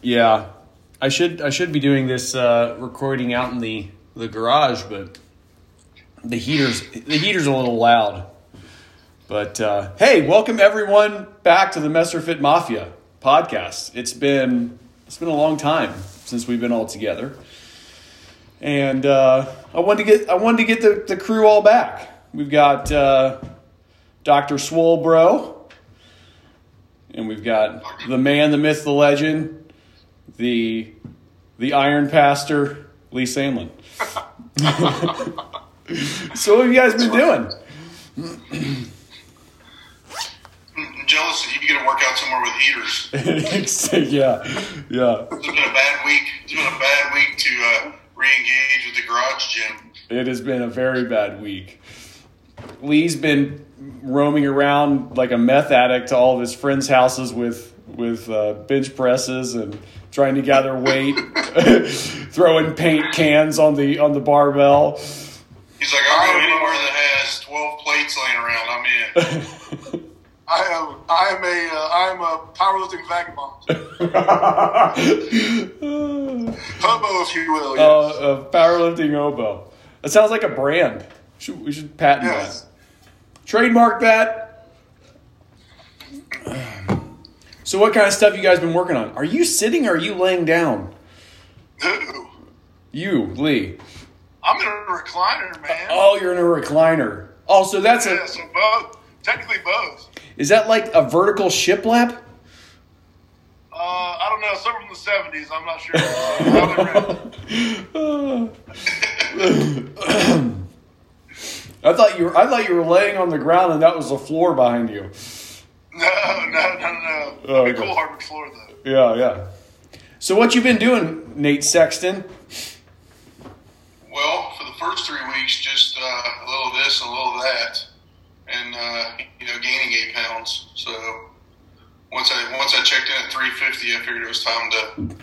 Yeah, I should I should be doing this uh, recording out in the the garage, but the heaters the heater's a little loud. But uh, hey, welcome everyone back to the Messer Fit Mafia podcast. It's been it's been a long time since we've been all together, and uh, I wanted to get I wanted to get the, the crew all back. We've got uh, Doctor Swolebro, and we've got the man, the myth, the legend, the the Iron Pastor, Lee Sandlin. so what have you guys been doing? I'm jealous that you get to work out somewhere with heaters. yeah, yeah. It's been a bad week. It's been a bad week to uh, re-engage with the garage gym. It has been a very bad week. Lee's been roaming around like a meth addict to all of his friends' houses with with uh, bench presses and trying to gather weight, throwing paint cans on the on the barbell. He's like, I'll go anywhere that has 12 plates laying around. I'm in. I am I am a uh, I am a powerlifting vagabond, hobo, if you will. Yes. Uh, a powerlifting oboe. That sounds like a brand. Should, we should patent Yes. that. Trademark that. So, what kind of stuff you guys been working on? Are you sitting or are you laying down? Who? You, Lee. I'm in a recliner, man. Oh, you're in a recliner. Oh, so that's yeah, a. so both. Technically both. Is that like a vertical shiplap? Uh, I don't know. Some from the '70s. I'm not sure. How they read. I thought you were. I thought you were laying on the ground and that was the floor behind you. no, no, no, no, no. Oh, okay. cool hardwood floor though. Yeah, yeah. So, what you been doing, Nate Sexton? Well, for the first three weeks, just uh, a little of this a little of that, and uh, you know, gaining eight pounds. So once I once I checked in at 350, I figured it was time to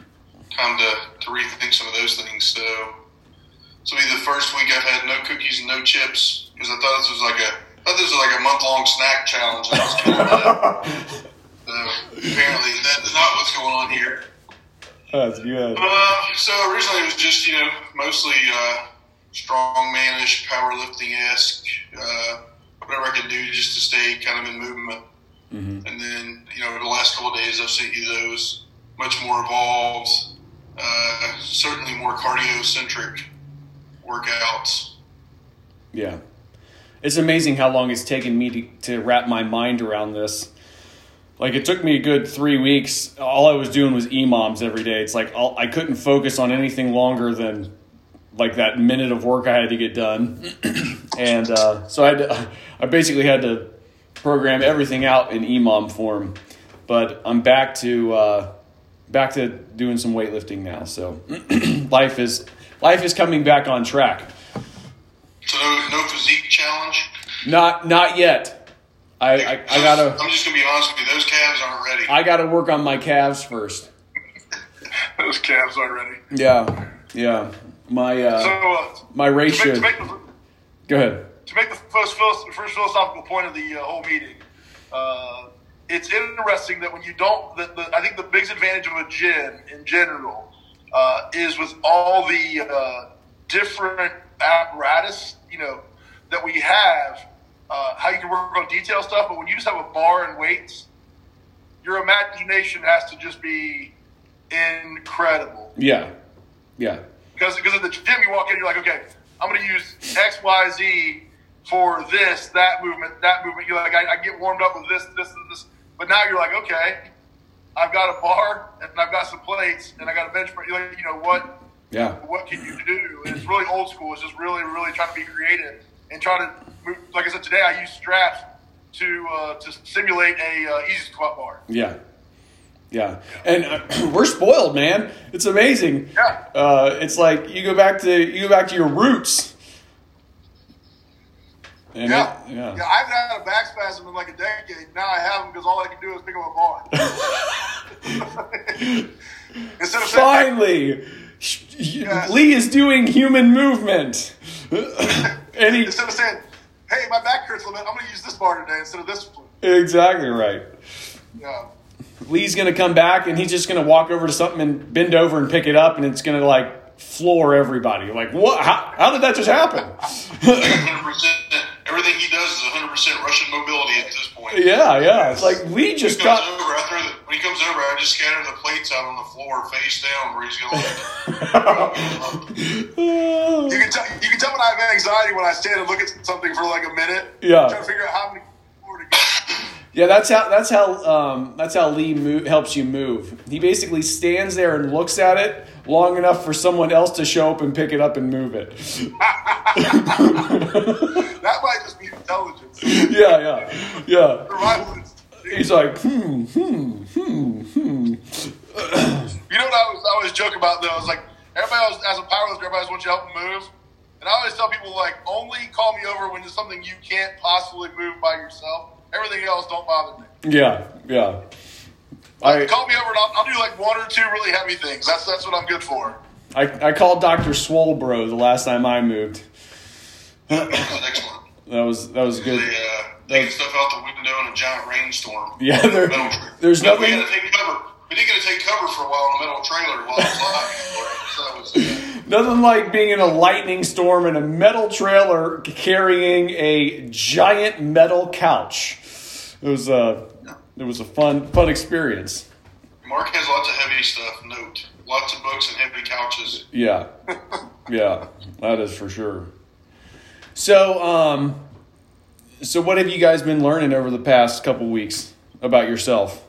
time to, to rethink some of those things. So will be the first week I've had no cookies and no chips because I thought this was like a I thought this was like a month long snack challenge. And I was killing that. So apparently that is not what's going on here. That's good. Uh, so originally it was just you know mostly uh, strongmanish, powerlifting esque, uh, whatever I could do just to stay kind of in movement. Mhm. And then you know the last couple of days I've seen you those much more evolved, uh, certainly more cardio centric workouts. Yeah. It's amazing how long it's taken me to, to wrap my mind around this. Like, it took me a good three weeks. All I was doing was EMOMs every day. It's like all, I couldn't focus on anything longer than like that minute of work I had to get done. and uh, so I, had to, I basically had to program everything out in EMOM form. But I'm back to uh, back to doing some weightlifting now. So life is life is coming back on track. So no, no physique challenge. Not not yet. I, I, I gotta I'm just gonna be honest with you. Those calves aren't ready. I gotta work on my calves first. Those calves already. Yeah, yeah. My So uh, uh, my to, make, ratio. to, make the, Go ahead. to make the first, first philosophical point of the uh, whole meeting, uh, it's interesting that when you don't, the, the, I think the biggest advantage of a gym in general uh, is with all the uh, different apparatus, you know, that we have, uh, how you can work on detail stuff. But when you just have a bar and weights, your imagination has to just be incredible. Yeah, yeah, Because because at the gym you walk in, you're like, okay, I'm going to use X, Y, Z for this, that movement, that movement. You're like, I, I get warmed up with this, this, and this. But now you're like, okay, I've got a bar and I've got some plates and I got a bench press. You're like, you know what? yeah, What can you do? And it's really old school. It's just really, really trying to be creative and try to move. Like I said today, I use straps to uh, to simulate a uh, easy squat bar. yeah, yeah. And uh, we're spoiled, man. It's amazing. Yeah. Uh, it's like you go back to you go back to your roots. And Yeah. it- yeah. yeah. I haven't had a back spasm in like a decade. Now I have them because all I can do is pick up a bar. Instead of saying, Yes. Lee is doing human movement. and he, instead of saying, "Hey, my back hurts a little bit. I'm going to use this bar today instead of this one." exactly right. Yeah. Lee's gonna come back and he's just gonna walk over to something and bend over and pick it up and it's gonna like floor everybody. Like what? How, how did that just happen? 100%. Everything he does is 100% Russian mobility at this point. yeah, yeah. It's like we just got. over, I throw the, when he comes over, I just scatter the plates out on the floor face down where he's going You can tell you can tell when I have anxiety when I stand and look at something for like a minute. Yeah. Trying to figure out how many more to go. Yeah, that's how that's how um, that's how Lee mo- helps you move. He basically stands there and looks at it long enough for someone else to show up and pick it up and move it. That might just be intelligence. yeah, yeah, yeah. He's like, hmm, hmm, hmm, hmm. You know what I was I always joke about though? I was like everybody always, as a powerlifter, everybody always wants you to help them move. And I always tell people like only call me over when there's something you can't possibly move by yourself. Everything else don't bother me. Yeah, yeah. I, Call me over and I'll, I'll do like one or two really heavy things. That's that's what I'm good for. I, I called Doctor Swolbro the last time I moved. That was excellent. That was that was good. They, uh, taking stuff out the window in a giant rainstorm. Yeah, there- tra- there's But We nothing- had to take cover. We did get to take cover for a while in a metal trailer while it was. So was, uh, Nothing like being in a lightning storm in a metal trailer carrying a giant metal couch. It was a it was a fun fun experience. Mark has lots of heavy stuff. Note, lots of books and heavy couches. Yeah, yeah, that is for sure. So, um, so what have you guys been learning over the past couple weeks about yourself?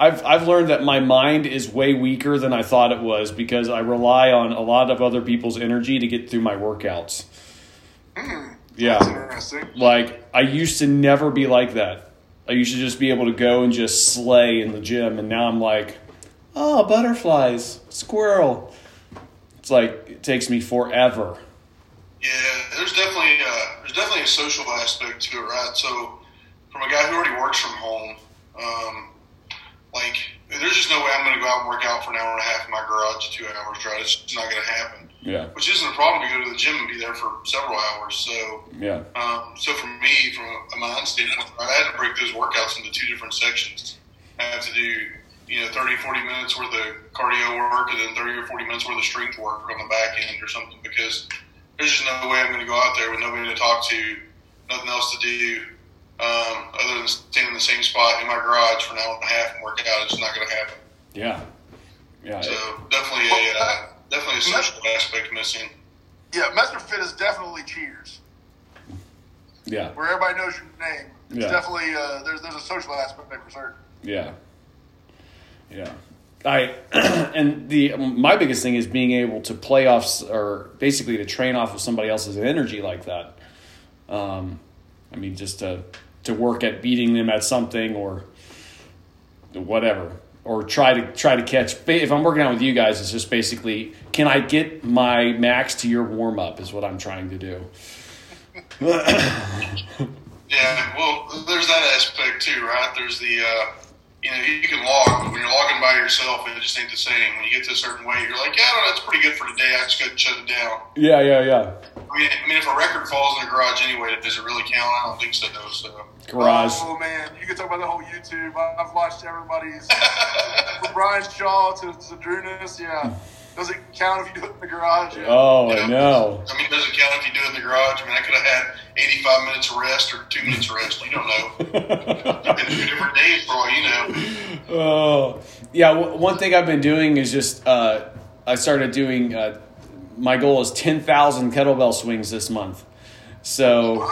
I've I've learned that my mind is way weaker than I thought it was because I rely on a lot of other people's energy to get through my workouts. That's Yeah, interesting. like I used to never be like that. I used to just be able to go and just slay in the gym, and now I'm like, oh, butterflies, squirrel. It's like it takes me forever. Yeah, there's definitely uh, there's definitely a social aspect to it, right? So, from a guy who already works from home, um, like there's just no way I'm going to go out and work out for an hour and a half in my garage, two hours, right? It's not going to happen. Yeah, Which isn't a problem to go to the gym and be there for several hours. So, yeah, um, so for me, from a mind standpoint, I had to break those workouts into two different sections. I had to do, you know, 30, 40 minutes worth of cardio work and then 30 or 40 minutes worth of strength work on the back end or something because there's just no way I'm going to go out there with nobody to talk to, nothing else to do um, other than stand in the same spot in my garage for an hour and a half and work out. It's just not going to happen. yeah, yeah. So definitely a uh, definitely a social aspect missing. Yeah, Mr. Fit is definitely Cheers, Yeah, where everybody knows your name. It's Yeah. definitely uh, there's there's a social aspect there for certain. yeah, yeah. I and the my biggest thing is being able to play off or basically to train off of somebody else's energy like that. Um, I mean, just to to work at beating them at something or whatever, or try to try to catch. If I'm working out with you guys, it's just basically can I get my max to your warm up is what I'm trying to do. Yeah, well, there's that aspect too, right? There's the, uh, you know, you can log, but when you're logging by yourself, it just ain't the same. When you get to a certain weight, you're like, yeah, no, that's pretty good for today. I just got to shut it down. Yeah, yeah, yeah. I mean, I mean, if a record falls in the garage anyway, does it really count? I don't think so. So, Garage. Oh man, you can talk about the whole YouTube. I- I've watched everybody's from Brian Shaw to Zydrunas. Yeah, does it count if you do it in the garage? Yeah. Oh, I Yeah. know. I mean, does it count if you do it in the garage? I mean, I could have had 85 minutes of rest or two minutes of rest. You don't know. Been two different days for all you know. Oh, yeah. w- One thing I've been doing is just uh, I started doing. Uh, my goal is ten thousand kettlebell swings this month. So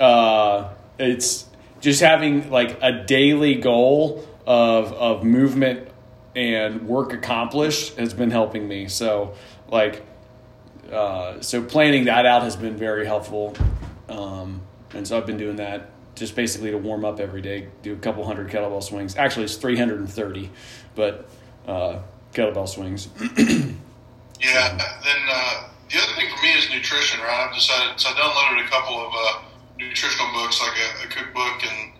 uh, it's just having like a daily goal of of movement and work accomplished has been helping me. So like uh, so planning that out has been very helpful. Um, and so I've been doing that just basically to warm up every day. Do a couple hundred kettlebell swings. Actually, it's 330, but uh, kettlebell swings. Yeah. Then uh, the other thing for me is nutrition, right? I've decided, so I downloaded a couple of uh, nutritional books, like a, a cookbook and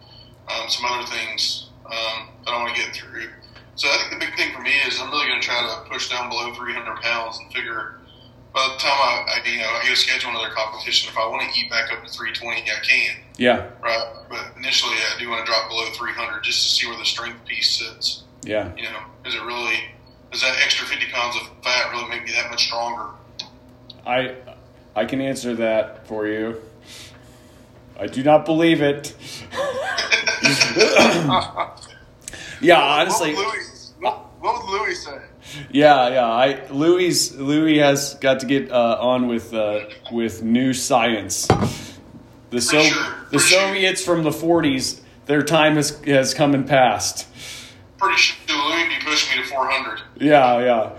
um, some other things um, that I want to get through. So I think the big thing for me is I'm really going to try to push down below 300 pounds and figure by the time I, I you know, I get to schedule another competition, if I want to eat back up to 320, I can. Yeah, Right, but initially I do want to drop below 300 just to see where the strength piece sits. Yeah. You know, is it really does that extra fifty pounds of fat really make me that much stronger? I I can answer that for you. I do not believe it. yeah, honestly. What would Louis, what, what would Louis say? Yeah, yeah. I Louis Louis has got to get uh, on with uh, with new science. The so sure, the for sure. Soviets from the '40s, their time has has come and passed. Pretty sure Louis be pushing me to four hundred. Yeah, yeah.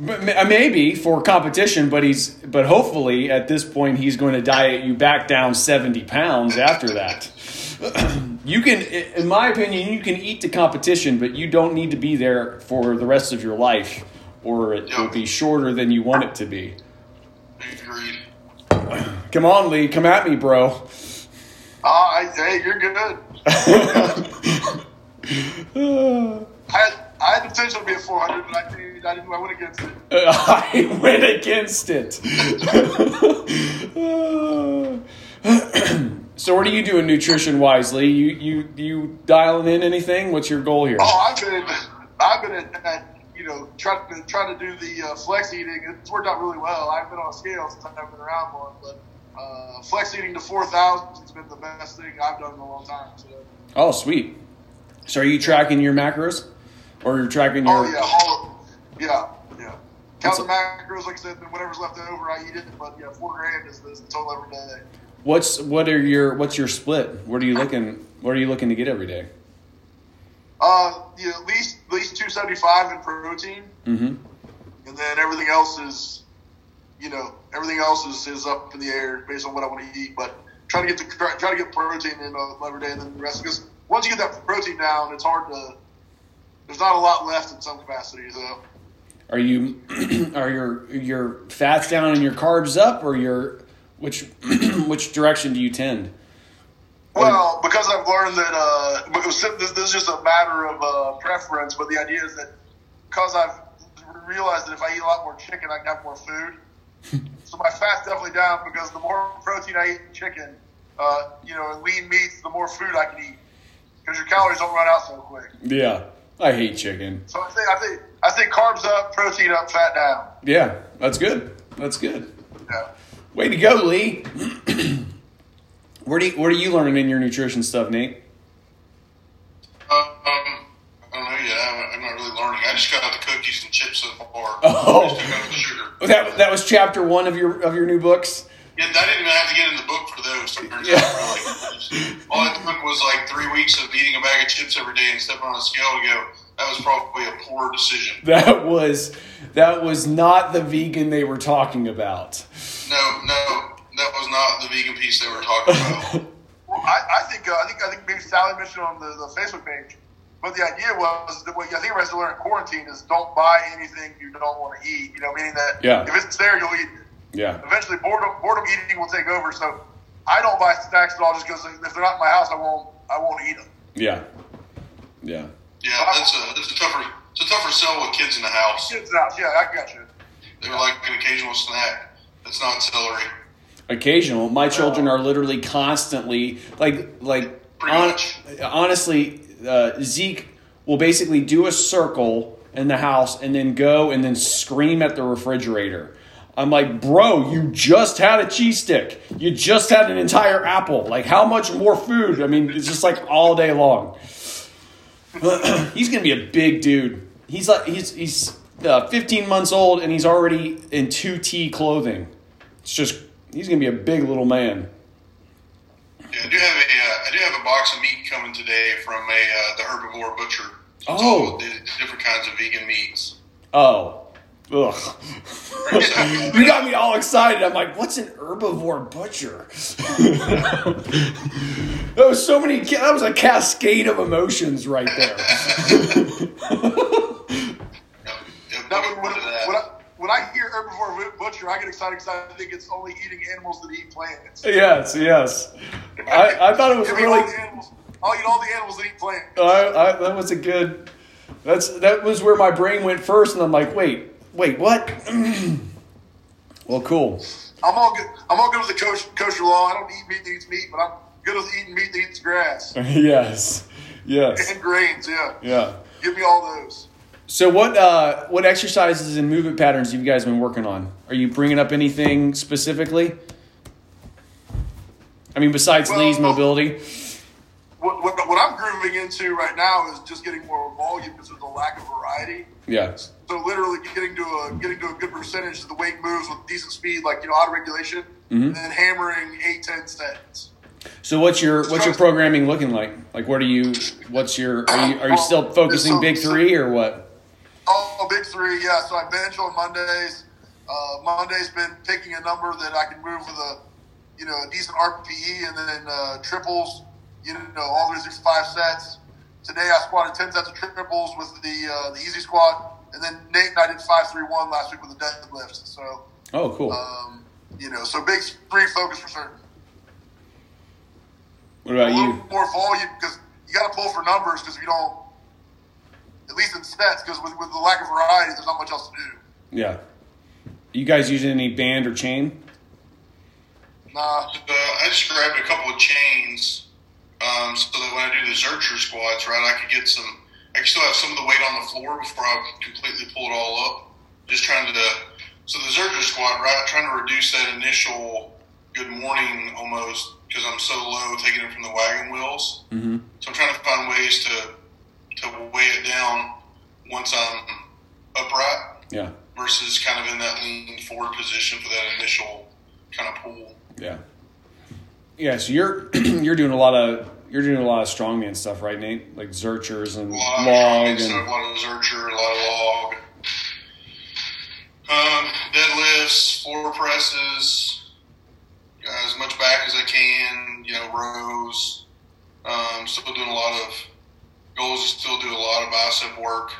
But maybe for competition, but he's but hopefully at this point he's going to diet you back down seventy pounds after that. you can, in my opinion, you can eat the competition, but you don't need to be there for the rest of your life, or it will be shorter than you want it to be. Agreed. Come on, Lee, come at me, bro. Ah, I, hey, you're good. I had, I had the potential to be at 400, but I didn't, I didn't. I went against it. I went against it. so, what are you doing nutrition wise, Lee? You you you dialing in anything? What's your goal here? Oh, I've been, I've been at, at you know, trying to trying to do the uh, flex eating. It's worked out really well. I've been on a scale since I've been around one, but uh, flex eating to 4,000 has been the best thing I've done in a long time. So. Oh, sweet. So, are you tracking your macros, or you're tracking your? Oh yeah, all yeah, yeah. Count the macros, like I said, then whatever's left over, I eat it. But yeah, four grand is the total every day. What's what are your what's your split? What are you looking? What are you looking to get every day? Uh, yeah, at least at least two seventy five in protein, Mm-hmm. and then everything else is, you know, everything else is, is up in the air based on what I want to eat. But try to get the try, try to get protein in uh, every day, and then the rest because once you get that protein down, it's hard to. There's not a lot left in some capacity, so. Are you are your your fats down and your carbs up, or your which which direction do you tend? Well, because I've learned that uh, because this, this is just a matter of uh, preference, but the idea is that because I've realized that if I eat a lot more chicken, I can have more food. so my fat's definitely down because the more protein I eat in chicken, uh, you know, and lean meats, the more food I can eat because your calories don't run out so quick. Yeah, I hate chicken. So I think I think I think carbs up, protein up, fat down. Yeah, that's good. That's good. Yeah. Way to go, Lee. where do you, what are you learning in your nutrition stuff, Nate? Uh, um, I don't know yet. I'm, I'm not really learning. I just got out the cookies and chips so far. Oh. I just took out the sugar. That that was chapter one of your of your new books. Yeah, I didn't even have to get in the book for those. So Yeah. really. All it took was like three weeks of eating a bag of chips every day and stepping on a scale to go. That was probably a poor decision. That was that was not the vegan they were talking about. No, no, that was not the vegan piece they were talking about. Well, I, I think uh, I think I think maybe Sally mentioned on the, the Facebook page, but the idea was that what I think everybody has to learn in quarantine is don't buy anything you don't want to eat. You know, meaning that Yeah. if it's there, you'll eat it. Yeah. Eventually, boredom boredom eating will take over. So I don't buy snacks at all just because if they're not in my house, I won't I won't eat them. Yeah. Yeah. Yeah, that's a that's a tougher it's a tougher sell with kids in the house. Kids out, yeah, I got you. They were like an occasional snack. That's not celery. Occasional. My children are literally constantly like like much. honestly, uh, Zeke will basically do a circle in the house and then go and then scream at the refrigerator. I'm like, bro, you just had a cheese stick. You just had an entire apple. Like, how much more food? I mean, it's just like all day long. he's gonna be a big dude. He's like he's he's uh, 15 months old and he's already in 2T clothing. It's just he's gonna be a big little man. Yeah, I do have a uh, I do have a box of meat coming today from a uh, the herbivore butcher. It's Oh. the different kinds of vegan meats. Oh, ugh! you got me all excited. I'm like, what's an herbivore butcher? that was so many. That was a cascade of emotions right there. Yeah, yeah, Now, looking when, forward when, to that. when, I, when I hear herbivore butcher, I get excited because I think it's only eating animals that eat plants. yes, yes. I, I thought it was really. all the animals. I'll eat all the animals that eat plants. Oh, I, I, that was a good. That's that was where my brain went first, and I'm like, wait, wait, what? well, cool. I'm all good. I'm all good with the kosher, kosher law. I don't eat meat that eats meat, but I'm good with eating meat that eats grass yes, yes, and grains. Yeah. yeah. Give me all those. So what uh, what exercises and movement patterns have you guys been working on? Are you bringing up anything specifically? I mean, besides Well, Lee's mobility. What, what, what I'm grooving into right now is just getting more volume because of the lack of variety. Yeah. So literally getting to a getting to a good percentage of the weight moves with decent speed, like you know auto regulation, and then hammering eight ten sets. So what's your what's your programming looking like? Like, what are you? What's your? Are you are you still focusing big three or what? Oh, big three, yeah. So I bench on Mondays. Uh, Monday's been picking a number that I can move with a, you know, a decent RPE, and then uh, triples. You know, all the way five sets. Today I squatted ten sets of triples with the uh, the easy squat, and then Nate and I did five three one last week with the deadlift. So, Oh, cool. um, you know, so big three focus for certain. What about a you? more volume because you got to pull for numbers because if you don't, at least in sets, because with, with the lack of variety, there's not much else to do. Yeah. You guys using any band or chain? Nah, Uh, I just grabbed a couple of chains um, so that when I do the Zercher squats, right, I could get some. I could still have some of the weight on the floor before I completely pull it all up. Just trying to. So the Zercher squat, right, trying to reduce that initial good morning almost because I'm so low taking it from the wagon wheels. Mm-hmm. So I'm trying to find ways to to weigh it down once I'm upright Yeah. versus kind of in that lean forward position for that initial kind of pull. Yeah. Yeah. So you're you're doing a lot of you're doing a lot of strongman stuff, right, Nate? Like Zerchers and A lot of log strongman stuff, and a lot of Zercher, a lot of log. Um, deadlifts, floor presses, as much back as I can, you know, rows. Um, still doing a lot of goals, to still do a lot of bicep work.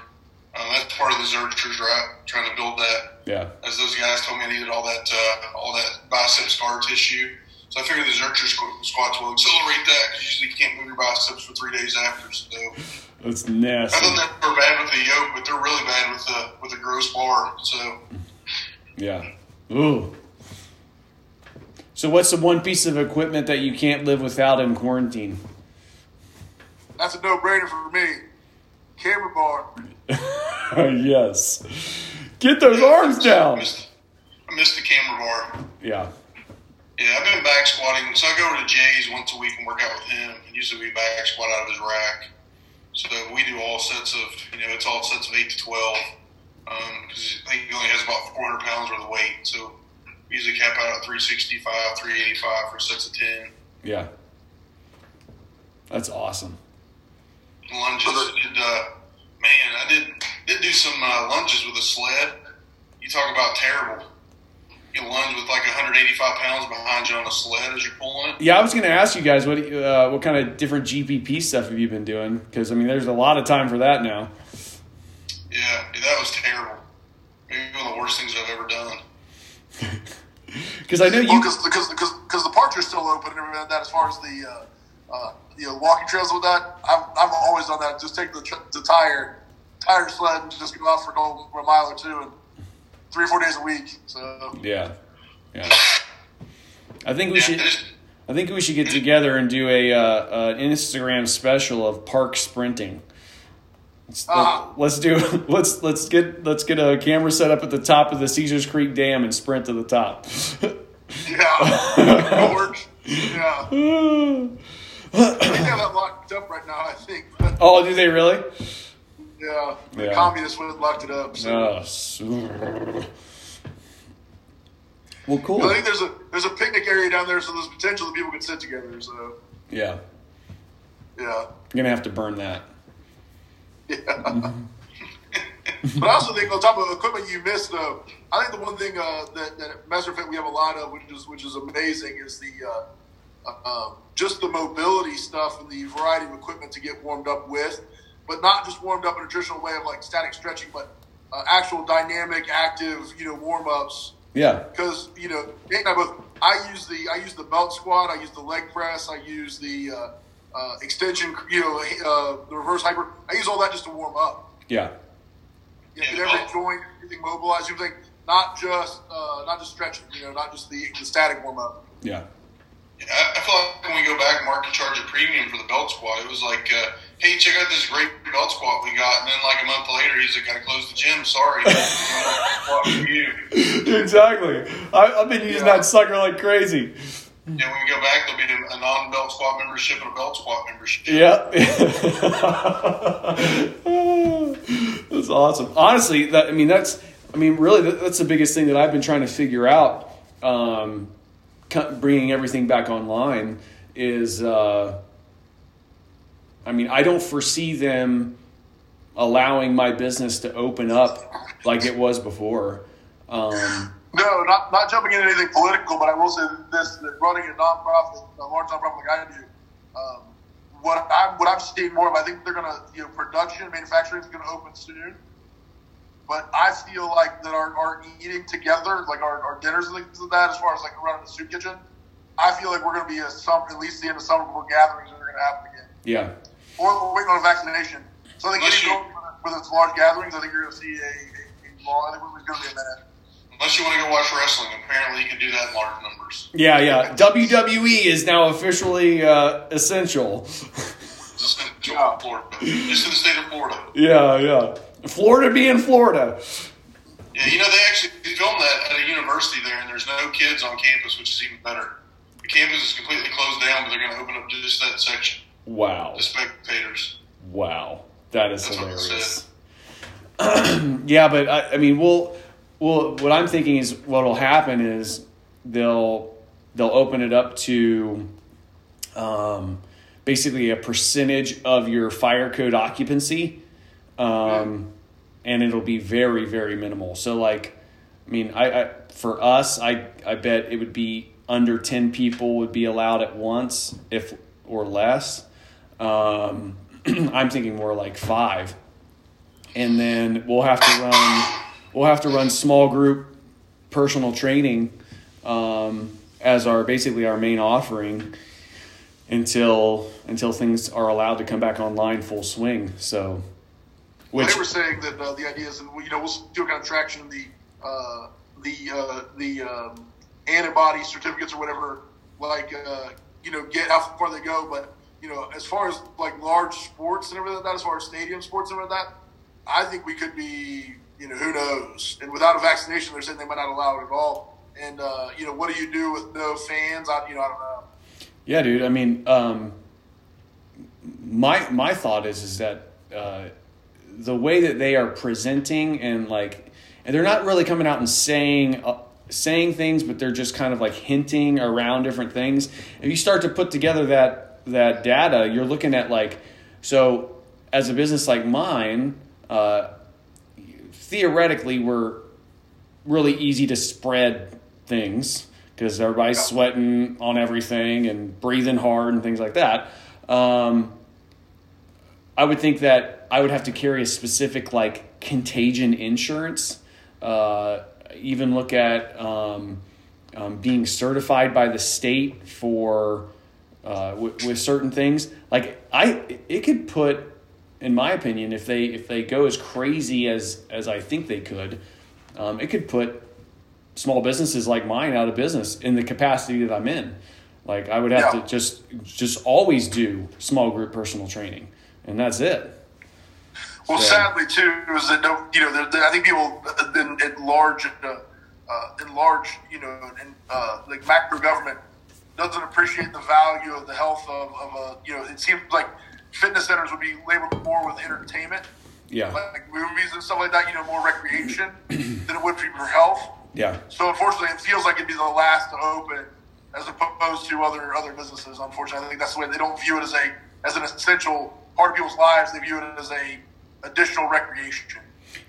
Um, that's part of the Zerchers, right? Trying to build that yeah. as those guys told me I needed all that uh, all that bicep scar tissue. So I figured the Zercher squ- squats will accelerate that because usually you can't move your biceps for three days after. So That's nasty. I thought they were bad with the yoke, but they're really bad with the with the gross bar. So Yeah. Ooh. So what's the one piece of equipment that you can't live without in quarantine? That's a no-brainer for me. Cambered bar. yes. Get those arms I down. missed, I missed the cambered bar. Yeah. Yeah, I've been back squatting. So I go over to Jay's once a week and work out with him. And usually we back squat out of his rack. So we do all sets of, you know, it's all sets of 8 to 12. Um, because I think he only has about 400 pounds worth of weight. So we usually cap out at 365, 385 for sets of 10. Yeah. That's awesome. Lunges. Did, uh, man, I did, did do some uh, lunges with a sled. You talk about terrible. You lunge with like 185 pounds behind you on a sled as you're pulling it. Yeah, I was going to ask you guys what uh, what kind of different GPP stuff have you been doing? Because I mean, there's a lot of time for that now. Yeah, dude, that was terrible. Maybe one of the worst things I've ever done. Because I know you. because because because the parks are still open and everything like that. As far as the uh, uh, you know walking trails with that, I've, I've always done that. Just take the tr- the tire tire sled and just go out for, a mile or two and three or four days a week. So Yeah, yeah. I think we should. I think we should get together and do a uh, an Instagram special of park sprinting. Let's, Ah. let's do let's let's get let's get a camera set up at the top of the Caesars Creek Dam and sprint to the top. yeah, it works. Yeah, they have that locked up right now. I think. Oh, do they really? yeah, the Yeah. communists went and locked it up. So. Oh, well, cool. I think there's a there's a picnic area down there, so there's potential that people could sit together. So Yeah, yeah, I'm gonna have to burn that. yeah. but I also think on top of equipment you missed, though, I think the one thing uh, that that at MasterFit we have a lot of, which is which is amazing, is the uh, uh, just the mobility stuff and the variety of equipment to get warmed up with, but not just warmed up in a traditional way of like static stretching, but uh, actual dynamic, active, you know, warm ups Yeah, because you know Nate and I both. I use the I use the belt squat. I use the leg press. I use the uh, uh, extension. You know, uh, the reverse hyper. I use all that just to warm up. yeah, You know, get every joint, everything mobilized. Everything, not just uh, not just stretching. You know, not just the, the static warm up. yeah, Yeah, I, I feel like when we go back, Mark can charge a premium for the belt squat. It was like uh, hey, check out this great belt squat we got. And then like a month later, he's like, got to close the gym. Sorry. Squat for you. exactly. I, I've been using Yeah. that sucker like crazy. And when we go back, there'll be a non-belt squat membership and a belt squat membership. Yep. that's awesome. Honestly, that I mean, that's I mean, really, that's the biggest thing that I've been trying to figure out. Um, bringing everything back online is, uh, I mean, I don't foresee them allowing my business to open up like it was before. Um, No, not not jumping into anything political, but I will say this: that running a nonprofit, a large nonprofit like I do, um, what I'm what I'm seeing more of, I think they're gonna, you know, production, manufacturing is gonna open soon. But I feel like that our, our eating together, like our, our dinners and things like that, as far as like running the soup kitchen, I feel like we're gonna be a some at least the end of summer before gatherings that are gonna happen again, yeah. or we're waiting on a vaccination. So I think Unless any you- with its large gatherings, I think you're gonna see a, a, a long. I think it's gonna be a minute. Unless you want to go watch wrestling, apparently you can do that in large numbers. Yeah, yeah. WWE is now officially uh, essential. Just in Yeah. Florida, just in the state of Florida. Yeah, yeah. Florida being Florida. Yeah, you know they actually filmed that at a university there, and there's no kids on campus, which is even better. The campus is completely closed down, but they're going to open up just that section Wow. The spectators. Wow. That is That's what hilarious. yeah, but I, I mean, we'll, well, what I'm thinking is what'll happen is they'll they'll open it up to um, basically a percentage of your fire code occupancy, um, and it'll be very very minimal. So like, I mean, I, I for us, I I bet it would be under ten people would be allowed at once, if or less. Um, I'm thinking more like five, and then we'll have to run we'll have to run small group personal training um, as our basically our main offering until until things are allowed to come back online full swing. So, which they were saying that uh, the idea is, that, you know, we'll what kind of traction the uh, the uh, the um, antibody certificates or whatever, like uh, you know, get how far they go. But you know, as far as like large sports and everything like that, as far as stadium sports and everything like that, I think we could be, you know, who knows? And without a vaccination, they're saying they might not allow it at all. And uh, you know, what do you do with no fans? I, you know, I don't know. Yeah, dude. I mean, um, my my thought is is that uh, the way that they are presenting and like, and they're not really coming out and saying uh, saying things, but they're just kind of like hinting around different things. If you start to put together that that data, you're looking at like, so as a business like mine, uh, theoretically, we're really easy to spread things because everybody's sweating on everything and breathing hard and things like that. Um, I would think that I would have to carry a specific like contagion insurance. Uh, even look at um, um, being certified by the state for uh, with, with certain things. Like I, it could put, in my opinion, if they if they go as crazy as as I think they could, um, it could put small businesses like mine out of business in the capacity that I'm in. Like I would have Yeah. to just just always do small group personal training, and that's it. Well, sadly too, is that no- you know, I think people in, in large, uh, uh, in large, you know, in uh, like macro government doesn't appreciate the value of the health of, of a, you know, it seems like fitness centers would be labeled more with entertainment, Yeah, like movies and stuff like that, you know, more recreation than it would be for health. yeah, So unfortunately, it feels like it'd be the last to open, as opposed to other other businesses. Unfortunately, I think that's the way they don't view it as a as an essential part of people's lives. They view it as a additional recreation.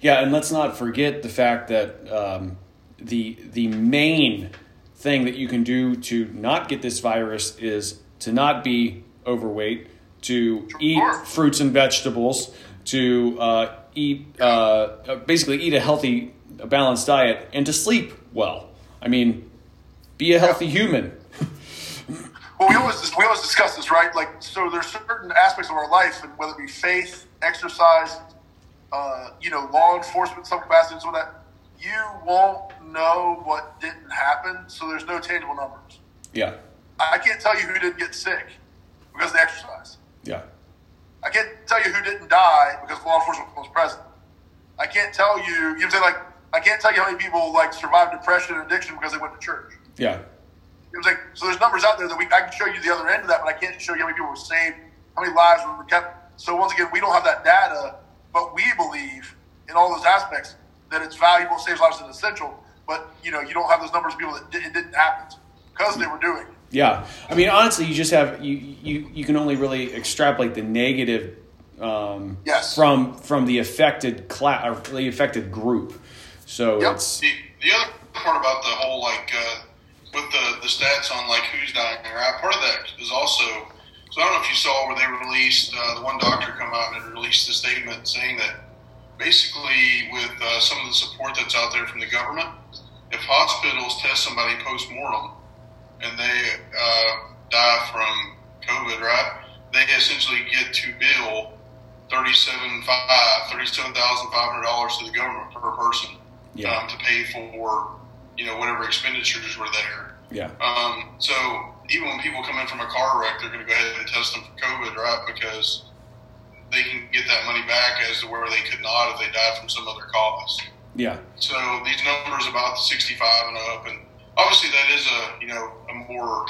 yeah. And let's not forget the fact that um, the the main thing that you can do to not get this virus is to not be overweight, to eat fruits and vegetables, to uh, eat uh, basically eat a healthy, a balanced diet, and to sleep well. I mean, be a healthy human. Well, we always we always discuss this, right? Like, so there's certain aspects of our life, and whether it be faith, exercise, uh, you know, law enforcement, some capacity, and so that you won't know what didn't happen. So there's no tangible numbers. Yeah, I can't tell you who didn't get sick because they exercise. yeah, I can't tell you who didn't die because law enforcement was present. I can't tell you. You know what I'm saying? Like, I can't tell you how many people like survived depression and addiction because they went to church. Yeah. You know what So there's numbers out there that we I can show you the other end of that, but I can't show you how many people were saved, how many lives were kept. So once again, we don't have that data, but we believe in all those aspects that it's valuable, saves lives, and essential. But you know, you don't have those numbers of people that it didn't happen because they were doing. it. Yeah, I mean, honestly, you just have you you you can only really extrapolate the negative um, Yes. from from the affected class or the affected group. So Yep. it's The, the other part about the whole like uh, with the the stats on like who's dying, right? Part of that is also. So I don't know if you saw where they released uh, the one doctor come out and released a statement saying that basically with uh, some of the support that's out there from the government, if hospitals test somebody post mortem and they uh, die from COVID, right? They essentially get to bill thirty-seven five, thirty-seven thousand five hundred dollars to the government per person Yeah. um, to pay for you know whatever expenditures were there. yeah Um, so even when people come in from a car wreck, they're going to go ahead and test them for COVID, right? Because they can get that money back as to where they could not if they died from some other cause. yeah So these numbers about the 65 and up, and obviously that is a you know a more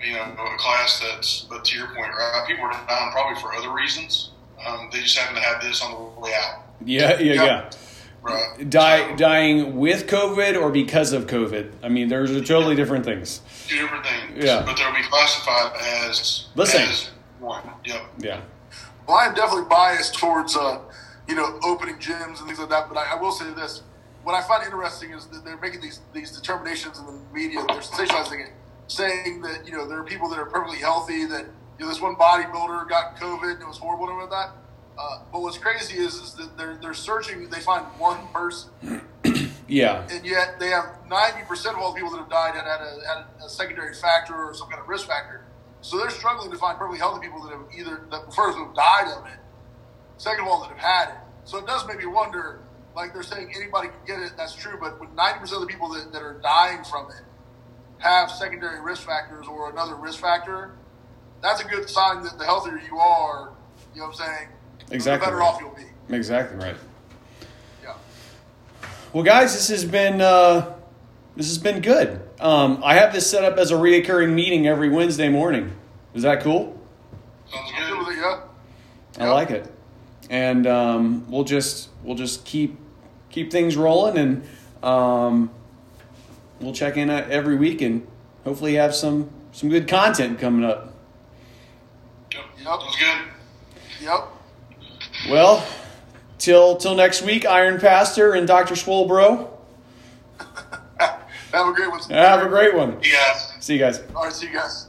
you know a class that's. But to your point, right? People are dying probably for other reasons. Um, they just happen to have this on the way out, yeah yeah Yep. yeah. Right? Die, dying with COVID or because of COVID. I mean, there's a totally different things. two different things. Yeah. but they'll be classified as Listen. as one. Yep. Yeah, Well, I am definitely biased towards, uh, you know, opening gyms and things like that. But I, I will say this: what I find interesting is that they're making these these determinations in the media. They're sensationalizing it, saying that you know there are people that are perfectly healthy. That you know this one bodybuilder got COVID and it was horrible and all that. Uh, but what's crazy is, is that they're they're searching. They find one person, yeah, and yet they have ninety percent of all the people that have died had had a, had a secondary factor or some kind of risk factor. So they're struggling to find perfectly healthy people that have either that first have died of it, second of all that have had it. So it does make me wonder. Like they're saying anybody can get it, that's true. But when ninety percent of the people that, that are dying from it have secondary risk factors or another risk factor, that's a good sign that the healthier you are, you know what I'm saying, Exactly the better right. off you'll be. exactly right. Yeah. Well, guys, this has been uh, this has been good. Um, I have this set up as a reoccurring meeting every Wednesday morning. Is that cool? Sounds good good. with it, yeah. I like it, and um, we'll just we'll just keep keep things rolling, and um, we'll check in uh, every week, and hopefully have some some good content coming up. Yep. Yep. Sounds good. Well, till till next week, Iron Pastor and Doctor Swolbro. Have a great one. Have a great one. Guys. See you guys. All right, see you guys.